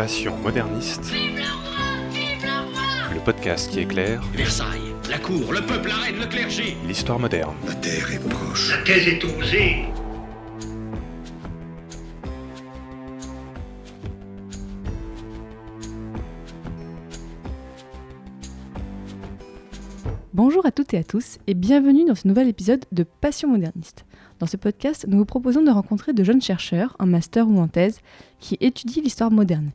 Passion moderniste. Le podcast qui éclaire Versailles, la cour, le peuple, la reine, le clergé. l'histoire moderne. La terre est proche. La thèse est osée. Bonjour à toutes et à tous et bienvenue dans ce nouvel épisode de Passion moderniste. Dans ce podcast, nous vous proposons de rencontrer de jeunes chercheurs, en master ou en thèse, qui étudient l'histoire moderne.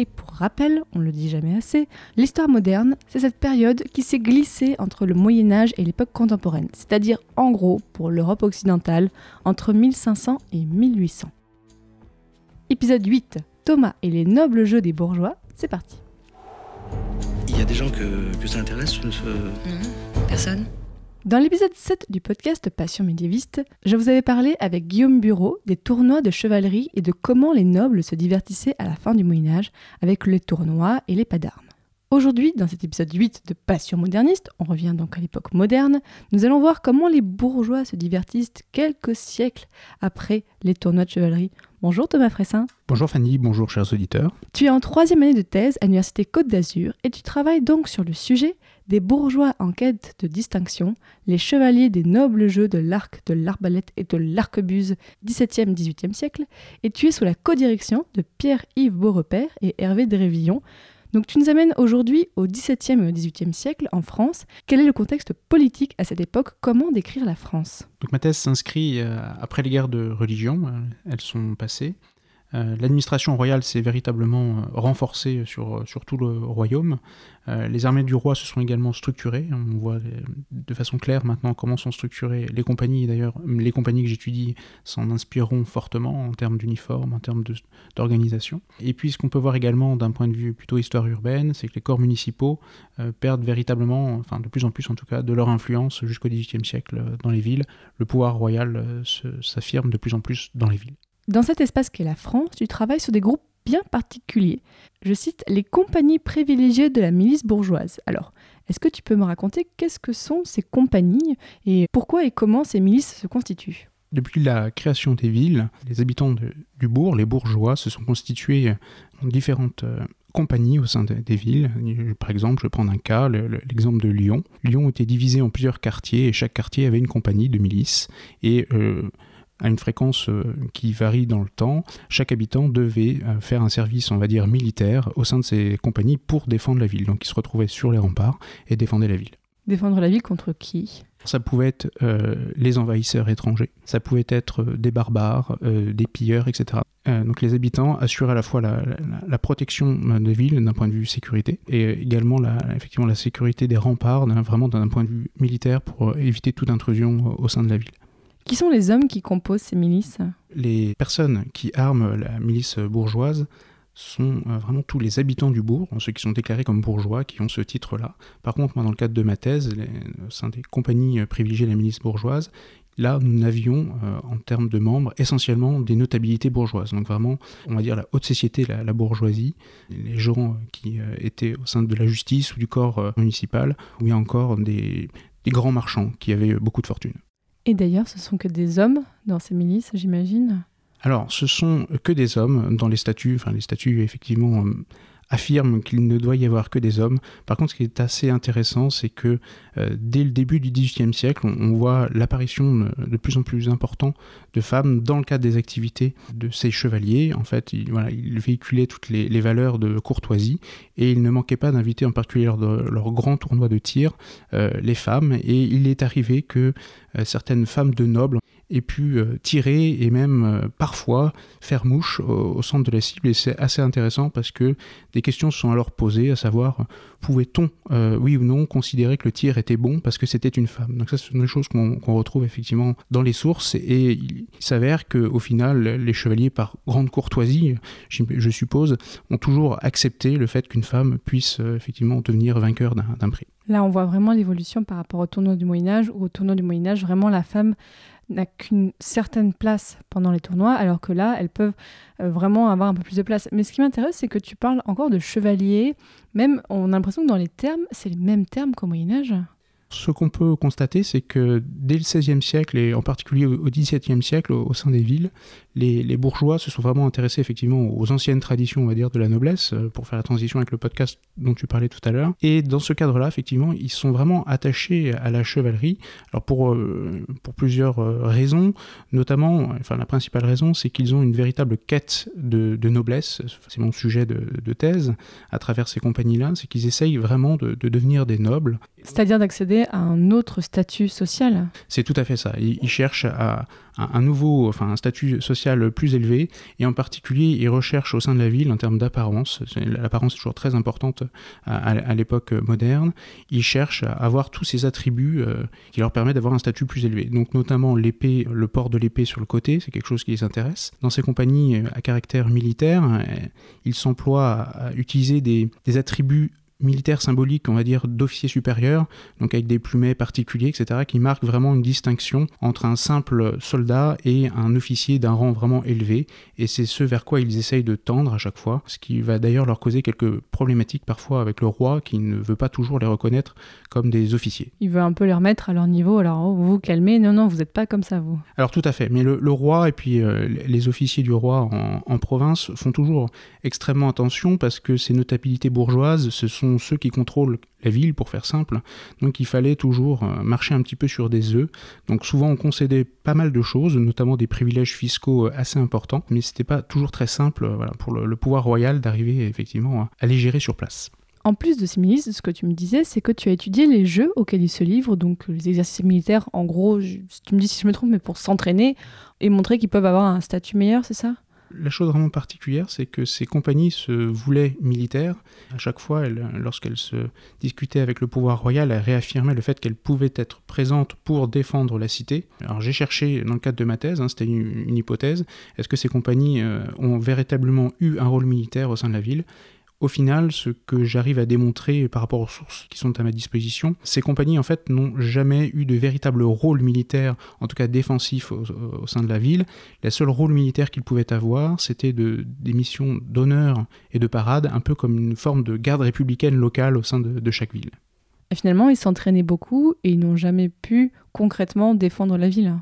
Et pour rappel, on ne le dit jamais assez, l'histoire moderne, c'est cette période qui s'est glissée entre le Moyen Âge et l'époque contemporaine, c'est-à-dire en gros pour l'Europe occidentale entre 1500 et 1800. Épisode 8, Thomas et les nobles jeux des bourgeois, c'est parti. Il y a des gens que, que ça intéresse ce- Non, personne. Dans l'épisode 7 du podcast Passion médiéviste, je vous avais parlé avec Guillaume Bureau des tournois de chevalerie et de comment les nobles se divertissaient à la fin du Moyen Âge avec les tournois et les pas d'armes. Aujourd'hui, dans cet épisode 8 de Passion moderniste, on revient donc à l'époque moderne, nous allons voir comment les bourgeois se divertissent quelques siècles après les tournois de chevalerie. Bonjour Thomas Fressin. Bonjour Fanny, bonjour chers auditeurs. Tu es en troisième année de thèse à l'Université Côte d'Azur et tu travailles donc sur le sujet des bourgeois en quête de distinction, les chevaliers des nobles jeux de l'arc, de l'arbalète et de l'arquebuse 17e-18e siècle, et tu es sous la codirection de Pierre-Yves Beaurepaire et Hervé Drévillon. Donc tu nous amènes aujourd'hui au XVIIe et au XVIIIe siècle en France. Quel est le contexte politique à cette époque? Comment décrire la France? Donc ma thèse s'inscrit euh, après les guerres de religion, euh, elles sont passées. Euh, L'administration royale s'est véritablement euh, renforcée sur, sur tout le royaume. Euh, les armées du roi se sont également structurées. On voit euh, de façon claire maintenant comment sont structurées les compagnies. D'ailleurs, les compagnies que j'étudie s'en inspireront fortement en termes d'uniforme, en termes d'organisation. Et puis ce qu'on peut voir également d'un point de vue plutôt histoire urbaine, c'est que les corps municipaux euh, perdent véritablement, enfin de plus en plus en tout cas, de leur influence jusqu'au XVIIIe siècle euh, dans les villes. Le pouvoir royal euh, s'affirme de plus en plus dans les villes. Dans cet espace qu'est la France, tu travailles sur des groupes bien particuliers. Je cite les compagnies privilégiées de la milice bourgeoise. Alors, est-ce que tu peux me raconter qu'est-ce que sont ces compagnies et pourquoi et comment ces milices se constituent? Depuis la création des villes, les habitants du bourg, les bourgeois, se sont constitués en différentes euh, compagnies au sein de- des villes. Euh, Par exemple, je vais prendre un cas, le- le- l'exemple de Lyon. Lyon était divisé en plusieurs quartiers et chaque quartier avait une compagnie de milices. Et euh, à une fréquence euh, qui varie dans le temps, chaque habitant devait euh, faire un service, on va dire, militaire au sein de ces compagnies pour défendre la ville. Donc ils se retrouvaient sur les remparts et défendaient la ville. Défendre la ville contre qui? Ça pouvait être euh, les envahisseurs étrangers, ça pouvait être des barbares, euh, des pilleurs, etc. Euh, donc les habitants assuraient à la fois la, la- la protection des villes d'un point de vue sécurité et également la, effectivement la sécurité des remparts, vraiment d'un point de vue militaire pour éviter toute intrusion au sein de la ville. Qui sont les hommes qui composent ces milices Les personnes qui arment la milice bourgeoise sont euh, vraiment tous les habitants du bourg, ceux qui sont déclarés comme bourgeois, qui ont ce titre-là. Par contre, moi, dans le cadre de ma thèse, les- au sein des compagnies euh, privilégiées de la milice bourgeoise, là, nous n'avions, euh, en termes de membres, essentiellement des notabilités bourgeoises. Donc vraiment, on va dire la haute société, la, bourgeoisie, les gens qui étaient au sein de la justice ou du corps municipal, ou bien encore des, des grands marchands qui avaient beaucoup de fortune. Et d'ailleurs, ce sont que des hommes dans ces milices, j'imagine. Alors, ce sont que des hommes dans les statuts. Enfin, les statuts, effectivement, euh, affirment qu'il ne doit y avoir que des hommes. Par contre, ce qui est assez intéressant, c'est que euh, dès le début du XVIIIe siècle, on, voit l'apparition de, de plus en plus important de femmes dans le cadre des activités de ces chevaliers. En fait, ils, ils véhiculaient toutes les, valeurs de courtoisie et il ne manquait pas d'inviter en particulier lors de leur grand tournoi de tir euh, les femmes. Et il est arrivé que euh, certaines femmes de nobles aient pu euh, tirer et même euh, parfois faire mouche au, centre de la cible. Et c'est assez intéressant parce que des questions se sont alors posées, à savoir, pouvait-on, euh, oui ou non, considérer que le tir était bon parce que c'était une femme? Donc ça, ce sont des choses qu'on retrouve effectivement dans les sources. Et il, s'avère qu'au final, les chevaliers, par grande courtoisie, je suppose, ont toujours accepté le fait qu'une femme puisse effectivement devenir vainqueur d'un prix. Là, on voit vraiment l'évolution par rapport au tournoi du Moyen Âge, où au tournoi du Moyen Âge, vraiment, la femme n'a qu'une certaine place pendant les tournois, alors que là, elles peuvent euh, vraiment avoir un peu plus de place. Mais ce qui m'intéresse, c'est que tu parles encore de chevalier. Même, on a l'impression que dans les termes, c'est les mêmes termes qu'au Moyen Âge. Ce qu'on peut constater, c'est que dès le XVIe siècle, et en particulier au XVIIe siècle, au, sein des villes, les, bourgeois se sont vraiment intéressés effectivement aux anciennes traditions, on va dire, de la noblesse, euh, pour faire la transition avec le podcast dont tu parlais tout à l'heure. Et dans ce cadre-là, effectivement, ils sont vraiment attachés à la chevalerie. Alors pour, euh, pour plusieurs euh, raisons, notamment, enfin la principale raison, c'est qu'ils ont une véritable quête de, noblesse, c'est mon sujet de, thèse, à travers ces compagnies-là, c'est qu'ils essayent vraiment de, de devenir des nobles. C'est-à-dire d'accéder à un autre statut social? C'est tout à fait ça. Ils, cherchent à, un nouveau, enfin un statut social plus élevé, et en particulier, ils recherchent au sein de la ville, en termes d'apparence, l'apparence est toujours très importante à, l'époque moderne, ils cherchent à avoir tous ces attributs euh, qui leur permettent d'avoir un statut plus élevé. Donc notamment l'épée, le port de l'épée sur le côté, c'est quelque chose qui les intéresse. Dans ces compagnies euh, à caractère militaire, euh, ils s'emploient à, utiliser des, des attributs militaire symbolique, on va dire, d'officier supérieur, donc avec des plumets particuliers, etc., qui marquent vraiment une distinction entre un simple soldat et un officier d'un rang vraiment élevé, et c'est ce vers quoi ils essayent de tendre à chaque fois, ce qui va d'ailleurs leur causer quelques problématiques parfois avec le roi, qui ne veut pas toujours les reconnaître comme des officiers. Il veut un peu les remettre à leur niveau, alors oh, vous vous calmez, non, non, vous n'êtes pas comme ça, vous. Alors tout à fait, mais le, roi et puis euh, les officiers du roi en, en province font toujours extrêmement attention, parce que ces notabilités bourgeoises, ce sont ceux qui contrôlent la ville, pour faire simple. Donc il fallait toujours euh, marcher un petit peu sur des œufs. Donc souvent on concédait pas mal de choses, notamment des privilèges fiscaux euh, assez importants, mais c'était pas toujours très simple euh, pour le, pouvoir royal d'arriver effectivement à les gérer sur place. En plus de ces milices, ce que tu me disais, c'est que tu as étudié les jeux auxquels ils se livrent, donc les exercices militaires, en gros, tu me dis si je me trompe, mais pour s'entraîner et montrer qu'ils peuvent avoir un statut meilleur, c'est ça? La chose vraiment particulière, c'est que ces compagnies se voulaient militaires. À chaque fois, lorsqu'elles se discutaient avec le pouvoir royal, elles réaffirmaient le fait qu'elles pouvaient être présentes pour défendre la cité. Alors j'ai cherché, dans le cadre de ma thèse, hein, c'était une, hypothèse, est-ce que ces compagnies euh, ont véritablement eu un rôle militaire au sein de la ville? Au final, ce que j'arrive à démontrer par rapport aux sources qui sont à ma disposition, ces compagnies en fait n'ont jamais eu de véritable rôle militaire, en tout cas défensif au, sein de la ville. Le seul rôle militaire qu'ils pouvaient avoir, c'était de, des missions d'honneur et de parade, un peu comme une forme de garde républicaine locale au sein de, chaque ville. Finalement, ils s'entraînaient beaucoup et ils n'ont jamais pu concrètement défendre la ville.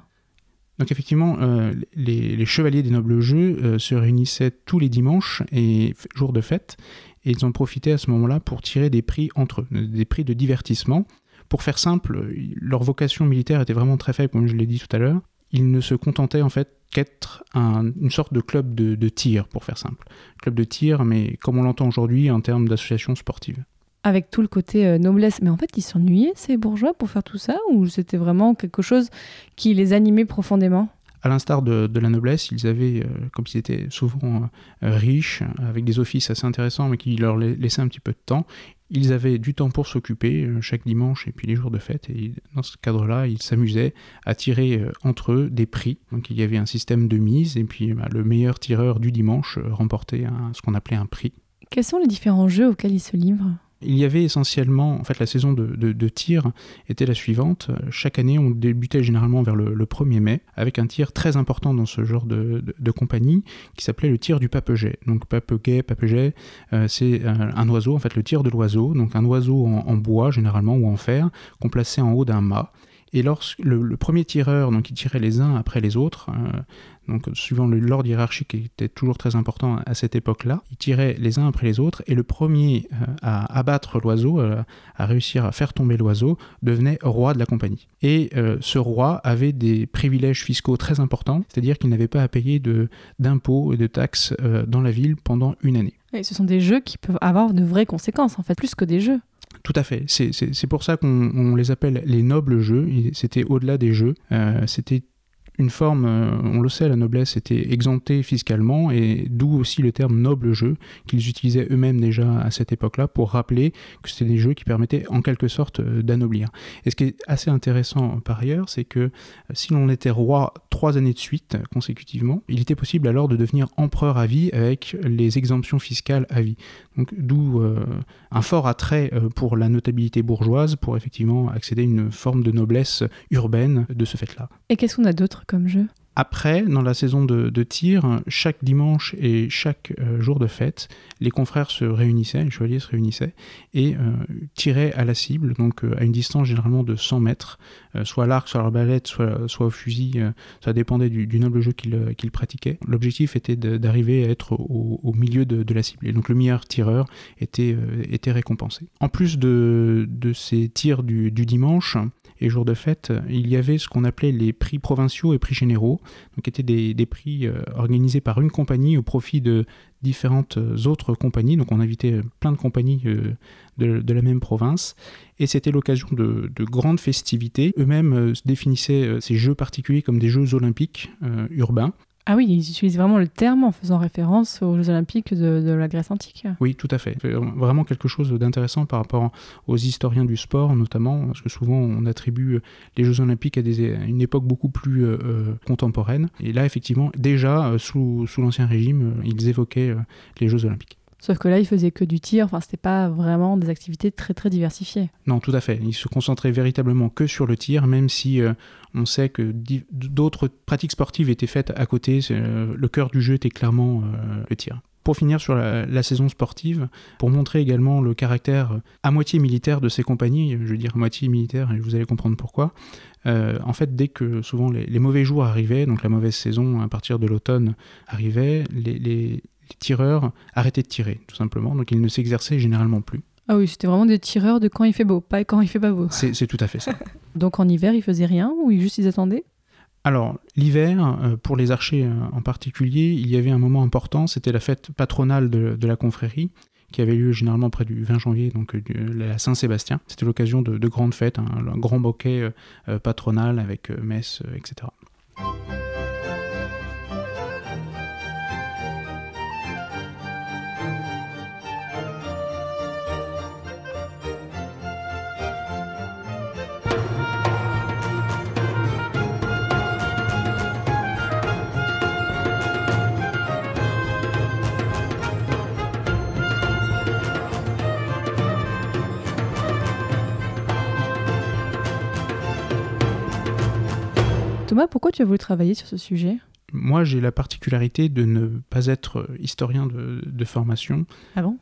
Donc effectivement, euh, les, chevaliers des nobles jeux euh, se réunissaient tous les dimanches et jours de fête, et ils en profitaient à ce moment-là pour tirer des prix entre eux, des prix de divertissement. Pour faire simple, leur vocation militaire était vraiment très faible, comme je l'ai dit tout à l'heure. Ils ne se contentaient en fait qu'être une sorte de club de, de tir, pour faire simple. Club de tir, mais comme on l'entend aujourd'hui en termes d'association sportive avec tout le côté euh, noblesse. Mais en fait, ils s'ennuyaient, ces bourgeois, pour faire tout ça Ou c'était vraiment quelque chose qui les animait profondément? À l'instar de, la noblesse, ils avaient, euh, comme ils étaient souvent euh, riches, avec des offices assez intéressants, mais qui leur laissaient un petit peu de temps, ils avaient du temps pour s'occuper chaque dimanche et puis les jours de fête. Et dans ce cadre-là, ils s'amusaient à tirer entre eux des prix. Donc il y avait un système de mise, et puis bah, le meilleur tireur du dimanche remportait ce qu'on appelait un prix. Quels sont les différents jeux auxquels ils se livrent? Il y avait essentiellement, en fait, la saison de, tir était la suivante. Chaque année, on débutait généralement vers le, 1er mai avec un tir très important dans ce genre de, compagnie qui s'appelait le tir du papegay. Donc, papegay, papegay, euh, c'est un, oiseau, en fait, le tir de l'oiseau. Donc, un oiseau en, bois généralement ou en fer qu'on plaçait en haut d'un mât. Et lorsque le, premier tireur, donc il tirait les uns après les autres, euh, donc suivant l'ordre hiérarchique qui était toujours très important à cette époque-là, il tirait les uns après les autres, et le premier euh, à abattre l'oiseau, euh, à réussir à faire tomber l'oiseau, devenait roi de la compagnie. Et ce roi avait des privilèges fiscaux très importants, c'est-à-dire qu'il n'avait pas à payer d'impôts et de taxes dans la ville pendant une année. Et ce sont des jeux qui peuvent avoir de vraies conséquences, en fait, plus que des jeux. Tout à fait. C'est pour ça qu'on les appelle les nobles jeux. C'était au-delà des jeux. Euh, c'était une forme, euh, on le sait, la noblesse était exemptée fiscalement, et d'où aussi le terme noble jeu, qu'ils utilisaient eux-mêmes déjà à cette époque-là pour rappeler que c'était des jeux qui permettaient en quelque sorte euh, d'anoblir. Et ce qui est assez intéressant par ailleurs, c'est que euh, si l'on était roi trois années de suite consécutivement, il était possible alors de devenir empereur à vie avec les exemptions fiscales à vie. Donc d'où un fort attrait pour la notabilité bourgeoise pour effectivement accéder à une forme de noblesse urbaine de ce fait-là. Et qu'est-ce qu'on a d'autre comme jeu? Après, dans la saison de, tir, chaque dimanche et chaque euh, jour de fête, les confrères se réunissaient, les chevaliers se réunissaient et euh, tiraient à la cible, donc euh, à une distance généralement de 100 mètres, soit à l'arc, soit à l'arbalète, soit, soit au fusil, ça dépendait du, noble jeu qu'ils pratiquaient. L'objectif était d'arriver à être au, milieu de, la cible, et donc le meilleur tireur était, récompensé. En plus de, ces tirs du dimanche, et jour de fête, il y avait ce qu'on appelait les prix provinciaux et prix généraux, donc qui étaient des, prix euh, organisés par une compagnie au profit de différentes euh, autres compagnies. Donc on invitait euh, plein de compagnies euh, de, la même province, et c'était l'occasion de, de grandes festivités. Eux-mêmes euh, définissaient euh, ces jeux particuliers comme des jeux olympiques euh, urbains. Ah oui, ils utilisent vraiment le terme en faisant référence aux Jeux Olympiques de, la Grèce antique. Oui, tout à fait. C'est Vraiment quelque chose d'intéressant par rapport aux historiens du sport, notamment, parce que souvent on attribue les Jeux Olympiques à, une époque beaucoup plus euh, euh, contemporaine. Et là, effectivement, déjà, euh, sous, sous l'Ancien Régime, euh, ils évoquaient euh, les Jeux Olympiques. Sauf que là, ils faisaient que du tir, enfin, c'était pas vraiment des activités très très diversifiées. Non, tout à fait. Ils se concentraient véritablement que sur le tir, même si euh, on sait que d'autres pratiques sportives étaient faites à côté. Euh, le cœur du jeu était clairement euh, le tir. Pour finir sur la, saison sportive, pour montrer également le caractère à moitié militaire de ces compagnies, je veux dire à moitié militaire, et vous allez comprendre pourquoi, en fait, dès que souvent les, mauvais jours arrivaient, donc la mauvaise saison à partir de l'automne arrivait, les- les tireurs arrêtaient de tirer, tout simplement, donc ils ne s'exerçaient généralement plus. Ah oui, c'était vraiment des tireurs de quand il fait beau, pas quand il fait pas beau. C'est tout à fait ça. Donc en hiver, ils faisaient rien ou ils juste ils attendaient? Alors, l'hiver, euh, pour les archers euh, en particulier, il y avait un moment important, c'était la fête patronale de, de la confrérie, qui avait lieu généralement près du 20 janvier, donc euh, la Saint-Sébastien. C'était l'occasion de, de grandes fêtes, un, un grand bouquet patronal avec messe, etc. Thomas, pourquoi tu as voulu travailler sur ce sujet? Moi, j'ai la particularité de ne pas être euh, historien de, de formation. Ah bon?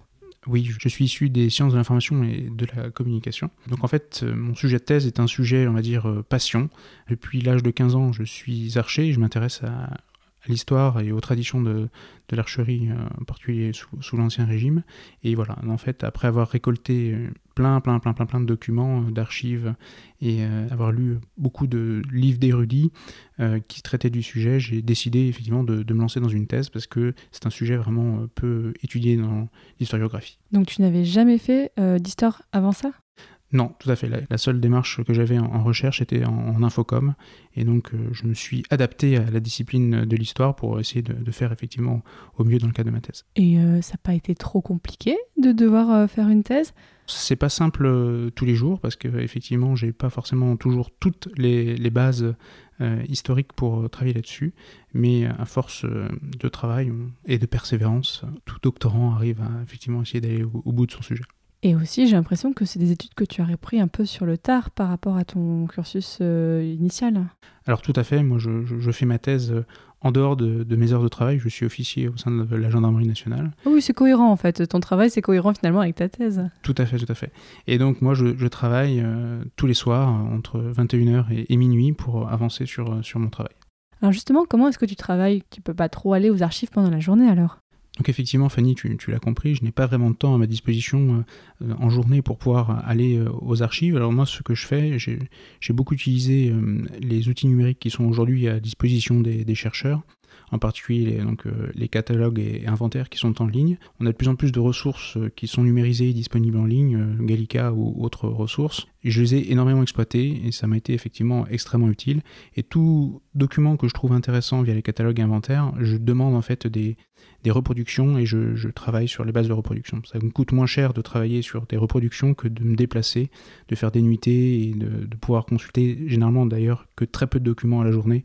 Oui, je suis issu des sciences de l'information et de la communication. Donc en fait, euh, mon sujet de thèse est un sujet, on va dire, euh, passion. Depuis l'âge de 15 ans, je suis archer, je m'intéresse à, l'histoire et aux traditions de, de l'archerie, euh, en particulier sous, l'Ancien Régime. Et voilà, en fait, après avoir récolté euh, plein, plein, plein, plein, plein de documents, euh, d'archives, et euh, avoir lu beaucoup de livres d'érudits euh, qui traitaient du sujet, j'ai décidé effectivement de, me lancer dans une thèse parce que c'est un sujet vraiment euh, peu étudié dans l'historiographie. Donc tu n'avais jamais fait euh, d'histoire avant ça? Non, tout à fait. La, la seule démarche que j'avais en, en recherche était en, en infocom. Et donc, euh, je me suis adapté à la discipline de l'histoire pour essayer de, de faire effectivement au mieux dans le cadre de ma thèse. Et euh, ça n'a pas été trop compliqué de devoir euh, faire une thèse? C'est pas simple tous les jours parce que effectivement, j'ai pas forcément toujours toutes les, les bases historiques pour travailler là-dessus. Mais à force de travail on- et de persévérance, tout doctorant arrive à effectivement essayer d'aller au- au bout de son sujet. Et aussi, j'ai l'impression que c'est des études que tu as repris un peu sur le tard par rapport à ton cursus euh, initial. Alors tout à fait, moi je, je- je fais ma thèse euh, en dehors de, de mes heures de travail, je suis officier au sein de la gendarmerie nationale. Ah Oui, c'est cohérent en fait. Ton travail, c'est cohérent finalement avec ta thèse. Tout à fait, tout à fait. Et donc moi je, je travaille euh, tous les soirs entre 21h et, et minuit pour avancer sur, sur mon travail. Alors justement, comment est-ce que tu travailles? Tu peux pas trop aller aux archives pendant la journée alors? Donc effectivement Fanny, tu, l'as compris, je n'ai pas vraiment de temps à ma disposition euh, euh, en journée pour pouvoir aller euh, aux archives. Alors moi ce que je fais, j'ai beaucoup utilisé les outils numériques qui sont aujourd'hui à disposition des chercheurs en particulier donc, euh, les catalogues et inventaires qui sont en ligne. On a de plus en plus de ressources euh, qui sont numérisées et disponibles en ligne, euh, Gallica ou autres ressources. Je les ai énormément exploitées et ça m'a été effectivement extrêmement utile. Et tout document que je trouve intéressant via les catalogues et inventaires, je demande en fait des, reproductions et je, travaille sur les bases de reproduction. Ça me coûte moins cher de travailler sur des reproductions que de me déplacer, de faire des nuitées et de, pouvoir consulter généralement d'ailleurs que très peu de documents à la journée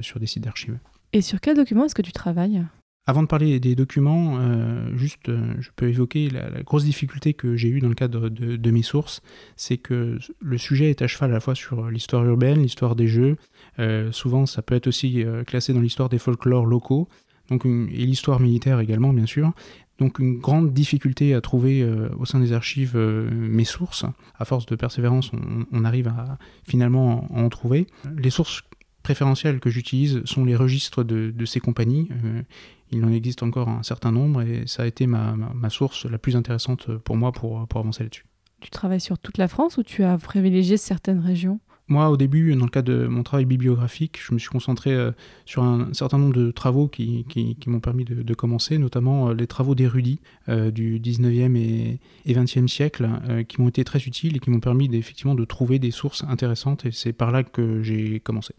sur des sites d'archives. Et sur quel document est-ce que tu travailles? Avant de parler des documents, euh, juste, euh, je peux évoquer la, grosse difficulté que j'ai eue dans le cadre de, mes sources, c'est que le sujet est à cheval à la fois sur l'histoire urbaine, l'histoire des jeux, euh, souvent ça peut être aussi classé dans l'histoire des folklores locaux, donc et l'histoire militaire également bien sûr. Donc une grande difficulté à trouver au sein des archives mes sources. À force de persévérance, on, on arrive à finalement en, en trouver. Les sources préférentielles que j'utilise sont les registres de, de ces compagnies. Euh, il en existe encore un certain nombre et ça a été ma, ma- ma source la plus intéressante pour moi pour, pour avancer là-dessus. Tu travailles sur toute la France ou tu as privilégié certaines régions? Moi, au début, dans le cadre de mon travail bibliographique, je me suis concentré euh, sur un certain nombre de travaux qui, qui- qui m'ont permis de, de commencer, notamment euh, les travaux d'érudits euh, du 19e et, et 20e siècle, qui m'ont été très utiles et qui m'ont permis effectivement de trouver des sources intéressantes, et c'est par là que j'ai commencé.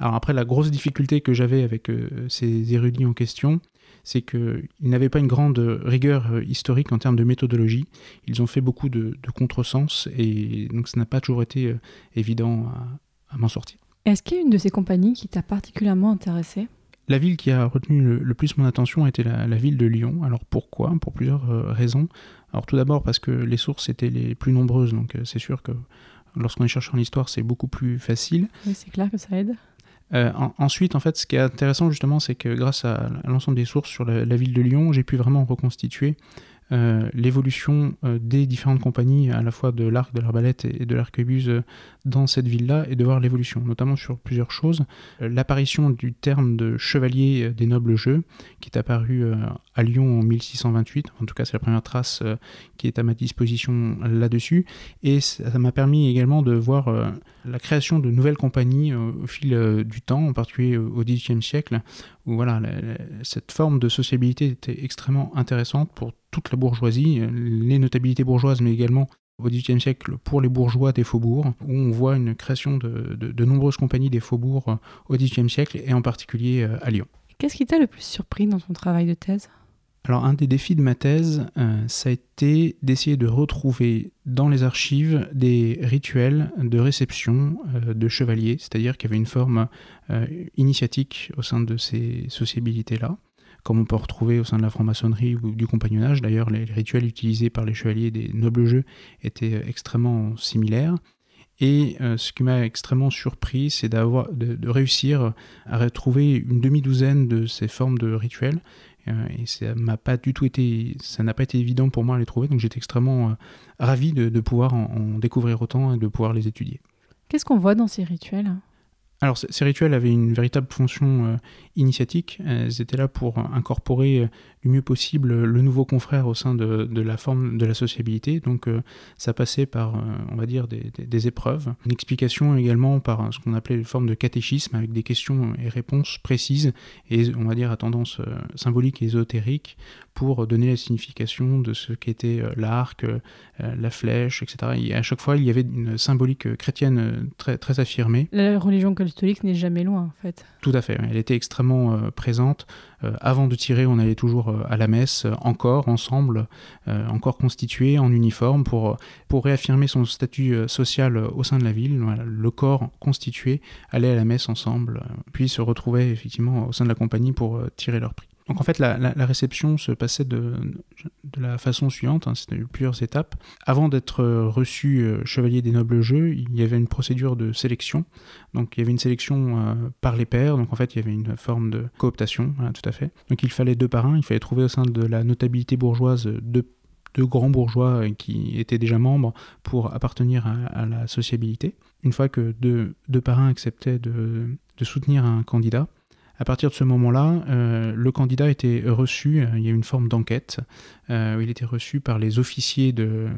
Alors après, la grosse difficulté que j'avais avec euh, ces érudits en question, c'est qu'ils n'avaient pas une grande rigueur euh, historique en termes de méthodologie. Ils ont fait beaucoup de, de contresens et donc ça n'a pas toujours été euh, évident à, à m'en sortir. Est-ce qu'il y a une de ces compagnies qui t'a particulièrement intéressé? La ville qui a retenu le, le plus mon attention était la, la ville de Lyon. Alors pourquoi? Pour plusieurs raisons. Alors tout d'abord parce que les sources étaient les plus nombreuses, donc c'est sûr que lorsqu'on est chercheur en histoire, c'est beaucoup plus facile. Oui, c'est clair que ça aide. Euh, en- ensuite, en fait, ce qui est intéressant justement, c'est que grâce à, l'ensemble des sources sur la, ville de Lyon, j'ai pu vraiment reconstituer l'évolution euh, des différentes compagnies, à la fois de l'arc, de l'arbalète et, de l'arquebuse euh, dans cette ville-là, et de voir l'évolution, notamment sur plusieurs choses. Euh, L'apparition du terme de chevalier euh, des nobles jeux, qui est apparu euh, à Lyon en 1628, en tout cas c'est la première trace euh, qui est à ma disposition là-dessus, et ça m'a permis également de voir euh, la création de nouvelles compagnies euh, au fil euh, du temps, en particulier euh, au XVIIIe siècle, voilà, cette forme de sociabilité était extrêmement intéressante pour toute la bourgeoisie, euh, les notabilités bourgeoises, mais également au XVIIIe siècle pour les bourgeois des faubourgs, où on voit une création de, de- de nombreuses compagnies des faubourgs euh, au XVIIIe siècle, et en particulier euh, à Lyon. Qu'est-ce qui t'a le plus surpris dans ton travail de thèse? Alors un des défis de ma thèse, euh, ça a été d'essayer de retrouver dans les archives des rituels de réception euh, de chevaliers, c'est-à-dire qu'il y avait une forme euh, initiatique au sein de ces sociabilités-là, comme on peut retrouver au sein de la franc-maçonnerie ou du compagnonnage. D'ailleurs, les, rituels utilisés par les chevaliers des nobles jeux étaient extrêmement similaires. Et ce qui m'a extrêmement surpris, c'est de, réussir à retrouver une demi-douzaine de ces formes de rituels et ça m'a pas du tout été, ça n'a pas été évident pour moi à les trouver, donc j'étais extrêmement euh, ravi de, pouvoir en découvrir autant et de pouvoir les étudier. Qu'est-ce qu'on voit dans ces rituels? Alors ces rituels avaient une véritable fonction euh, initiatique, elles étaient là pour incorporer euh, du mieux possible le nouveau confrère au sein de, la forme de la sociabilité, donc euh, ça passait par, euh, on va dire, des, épreuves, une explication également par euh, ce qu'on appelait une forme de catéchisme avec des questions et réponses précises et on va dire à tendance euh, symbolique et ésotérique pour donner la signification de ce qu'était euh, l'arc, euh, euh, la flèche, etc. Et à chaque fois, il y avait une symbolique euh, chrétienne euh, très, très affirmée. La religion n'est jamais loin, en fait. Tout à fait, elle était extrêmement euh, présente. Euh, avant de tirer, on allait toujours euh, à la messe, encore ensemble, encore constitués en uniforme pour, réaffirmer son statut social au sein de la ville. Le corps constitué allait à la messe ensemble, puis se retrouvait effectivement au sein de la compagnie pour tirer leur prix. Donc en fait, la réception se passait de, de la façon suivante, hein, c'était plusieurs étapes. Avant d'être euh, reçu euh, chevalier des nobles jeux, il y avait une procédure de sélection. Donc il y avait une sélection euh, par les pairs, donc en fait il y avait une forme de cooptation, tout à fait. Donc il fallait deux parrains, il fallait trouver au sein de la notabilité bourgeoise deux, deux grands bourgeois qui étaient déjà membres pour appartenir à, à la sociabilité. Une fois que deux, deux parrains acceptaient de, de soutenir un candidat, à partir de ce moment-là, euh, le candidat était reçu, euh, il y a une forme d'enquête, euh, il était reçu par les officiers de,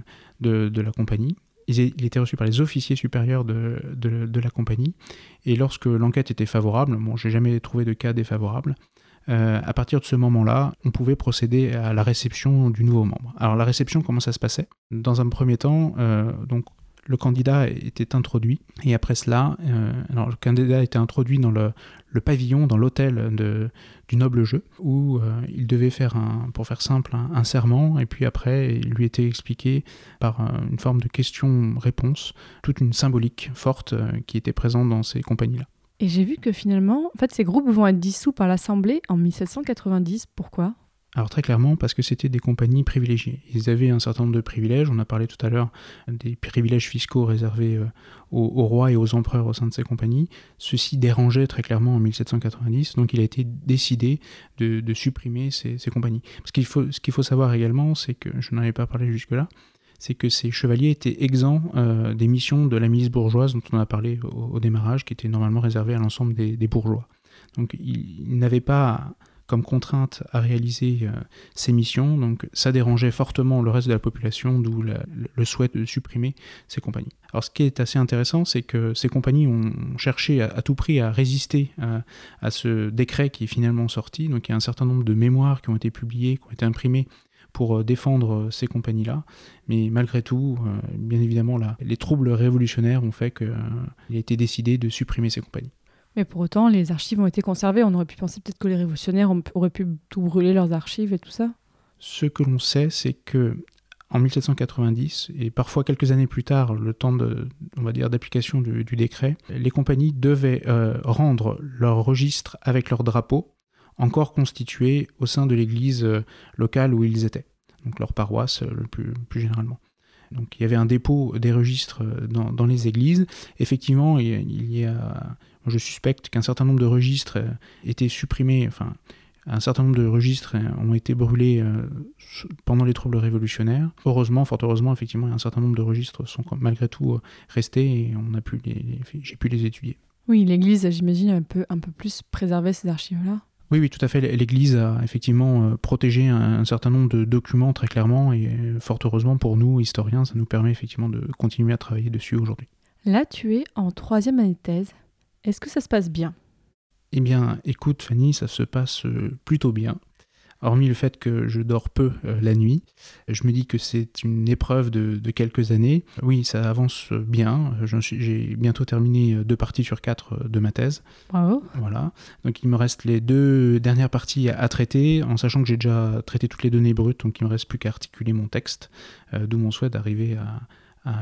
la compagnie. Il était reçu par les officiers supérieurs de, la compagnie. Et lorsque l'enquête était favorable, bon, j'ai jamais trouvé de cas défavorable, à partir de ce moment-là, on pouvait procéder à la réception du nouveau membre. Alors la réception, comment ça se passait? Dans un premier temps, donc le candidat était introduit et après cela, euh, le candidat était introduit dans le, pavillon, dans l'hôtel du noble jeu où euh, il devait faire un, pour faire simple, un, serment et puis après il lui était expliqué par euh, une forme de question-réponse toute une symbolique forte qui était présente dans ces compagnies-là. Et j'ai vu que finalement, en fait, ces groupes vont être dissous par l'Assemblée en 1790. Pourquoi? Alors très clairement parce que c'était des compagnies privilégiées. Ils avaient un certain nombre de privilèges. On a parlé tout à l'heure des privilèges fiscaux réservés euh, aux, rois et aux empereurs au sein de ces compagnies. Ceci dérangeait très clairement en 1790, donc il a été décidé de, supprimer ces, compagnies. Parce qu'il faut, ce qu'il faut savoir également, c'est que je n'en avais pas parlé jusque-là, c'est que ces chevaliers étaient exempts euh, des missions de la milice bourgeoise dont on a parlé au, démarrage, qui était normalement réservée à l'ensemble des, bourgeois. Donc ils n'avaient pas comme contrainte à réaliser euh, ces missions, donc ça dérangeait fortement le reste de la population, d'où le souhait de supprimer ces compagnies. Alors ce qui est assez intéressant, c'est que ces compagnies ont cherché à, tout prix à résister à, ce décret qui est finalement sorti, donc il y a un certain nombre de mémoires qui ont été publiées, qui ont été imprimées pour euh, défendre euh, ces compagnies-là. Mais malgré tout, bien évidemment, les troubles révolutionnaires ont fait qu'il a été décidé de supprimer ces compagnies. Mais pour autant, les archives ont été conservées. On aurait pu penser peut-être que les révolutionnaires auraient pu tout brûler leurs archives et tout ça. Ce que l'on sait, c'est que en 1790 et parfois quelques années plus tard, le temps de, on va dire, d'application du, décret, les compagnies devaient euh, rendre leur registre avec leur drapeau encore constitué au sein de l'église euh, locale où ils étaient, donc leur paroisse euh, le plus, plus généralement. Donc il y avait un dépôt des registres dans, dans les églises. Effectivement, il y a je suspecte qu'un certain nombre de registres euh, étaient supprimés, enfin, un certain nombre de registres euh, ont été brûlés euh, pendant les troubles révolutionnaires. Heureusement, fort heureusement, effectivement, un certain nombre de registres sont malgré tout restés et on a pu les, j'ai pu les étudier. Oui, l'Église, j'imagine, un peu, un peu plus préservé ces archives-là. Oui, oui, tout à fait. L'Église a effectivement protégé un, certain nombre de documents très clairement et fort heureusement pour nous, historiens, ça nous permet effectivement de continuer à travailler dessus aujourd'hui. Là, tu es en troisième année de thèse. Est-ce que ça se passe bien? Eh bien, écoute Fanny, ça se passe euh, plutôt bien. Hormis le fait que je dors peu euh, la nuit, je me dis que c'est une épreuve de, quelques années. Oui, ça avance bien. J'ai bientôt terminé deux parties sur quatre de ma thèse. Bravo. Voilà. Donc il me reste les deux dernières parties à, traiter, en sachant que j'ai déjà traité toutes les données brutes, donc il me reste plus qu'à articuler mon texte, euh, d'où mon souhait d'arriver à,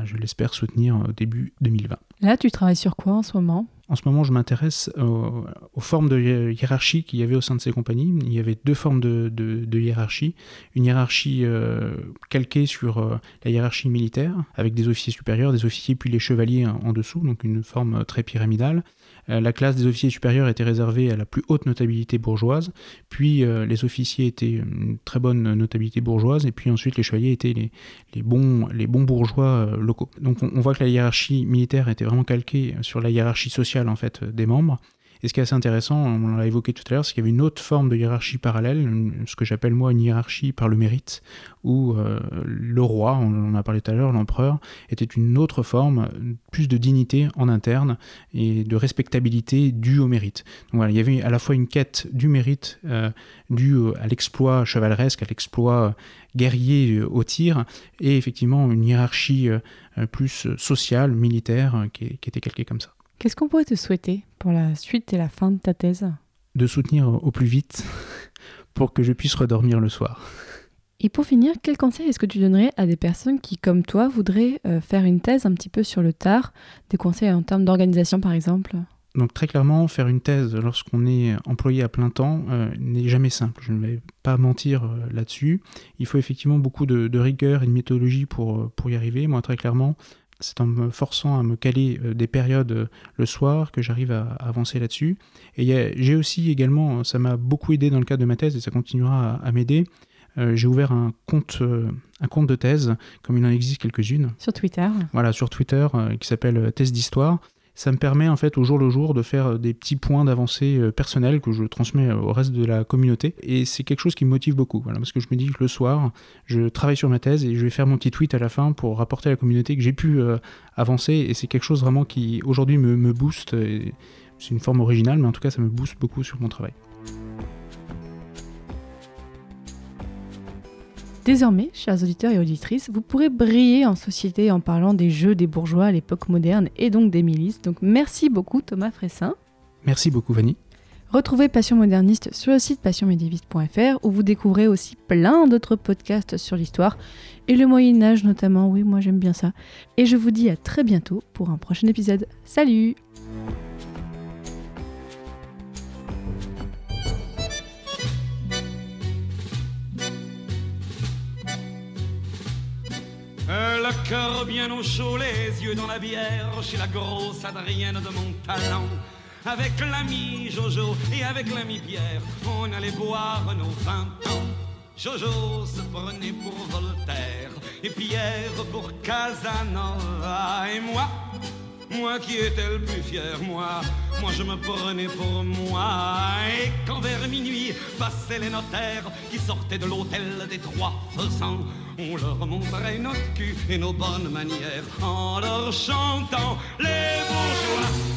je l'espère, soutenir début 2020. Là, tu travailles sur quoi en ce moment? En ce moment, je m'intéresse aux, formes de hiérarchie qu'il y avait au sein de ces compagnies. Il y avait deux formes de, hiérarchie. Une hiérarchie euh, calquée sur euh, la hiérarchie militaire, avec des officiers supérieurs, des officiers puis les chevaliers en dessous, donc une forme très pyramidale. Euh, la classe des officiers supérieurs était réservée à la plus haute notabilité bourgeoise, puis euh, les officiers étaient une très bonne notabilité bourgeoise, et puis ensuite les chevaliers étaient les, bons, les bons bourgeois euh, locaux. Donc on, voit que la hiérarchie militaire était vraiment calquée sur la hiérarchie sociale en fait des membres. Et ce qui est assez intéressant, on l'a évoqué tout à l'heure, c'est qu'il y avait une autre forme de hiérarchie parallèle, ce que j'appelle moi une hiérarchie par le mérite, où euh, le roi, on en a parlé tout à l'heure, l'empereur, était une autre forme, plus de dignité en interne et de respectabilité due au mérite. Donc voilà, il y avait à la fois une quête du mérite euh, due à l'exploit chevaleresque, à l'exploit guerrier euh, au tir, et effectivement une hiérarchie plus sociale, militaire, qui était calquée comme ça. Qu'est-ce qu'on pourrait te souhaiter pour la suite et la fin de ta thèse? De soutenir au plus vite pour que je puisse redormir le soir. Et pour finir, quel conseil est-ce que tu donnerais à des personnes qui, comme toi, voudraient euh, faire une thèse un petit peu sur le tard? Des conseils en termes d'organisation, par exemple? Donc très clairement, faire une thèse lorsqu'on est employé à plein temps euh, n'est jamais simple. Je ne vais pas mentir euh, là-dessus. Il faut effectivement beaucoup de, de, rigueur et de méthodologie pour, pour y arriver. Moi, très clairement, c'est en me forçant à me caler euh, des périodes euh, le soir que j'arrive à, avancer là-dessus. Et j'ai aussi également, ça m'a beaucoup aidé dans le cadre de ma thèse et ça continuera à, m'aider. Euh, j'ai ouvert un compte, un compte de thèse, comme il en existe quelques-unes. Sur Twitter Voilà, sur Twitter, qui s'appelle Thèse d'Histoire ça me permet en fait au jour le jour de faire des petits points d'avancée euh, personnels que je transmets au reste de la communauté. Et c'est quelque chose qui me motive beaucoup voilà, parce que je me dis que le soir je travaille sur ma thèse et je vais faire mon petit tweet à la fin pour rapporter à la communauté que j'ai pu euh, avancer. Et c'est quelque chose vraiment qui aujourd'hui me, me booste. C'est une forme originale mais en tout cas ça me booste beaucoup sur mon travail. Désormais, chers auditeurs et auditrices, vous pourrez briller en société en parlant des jeux des bourgeois à l'époque moderne et donc des milices. Donc merci beaucoup Thomas Fressin. Merci beaucoup Vanny. Retrouvez Passion Moderniste sur le site passionmédiéviste.fr où vous découvrez aussi plein d'autres podcasts sur l'histoire et le Moyen Âge notamment. Oui, moi j'aime bien ça. Et je vous dis à très bientôt pour un prochain épisode. Salut cœur bien au chaud, les yeux dans la bière, chez la grosse Adrienne de mon talent. Avec l'ami Jojo et avec l'ami Pierre, on allait boire nos vingt ans. Jojo se prenait pour Voltaire et Pierre pour Casanova et moi. Moi qui étais le plus fier, moi, moi je me prenais pour moi. Et quand vers minuit passaient les notaires qui sortaient de l'hôtel des trois faisans, on leur montrait notre cul et nos bonnes manières en leur chantant les bourgeois.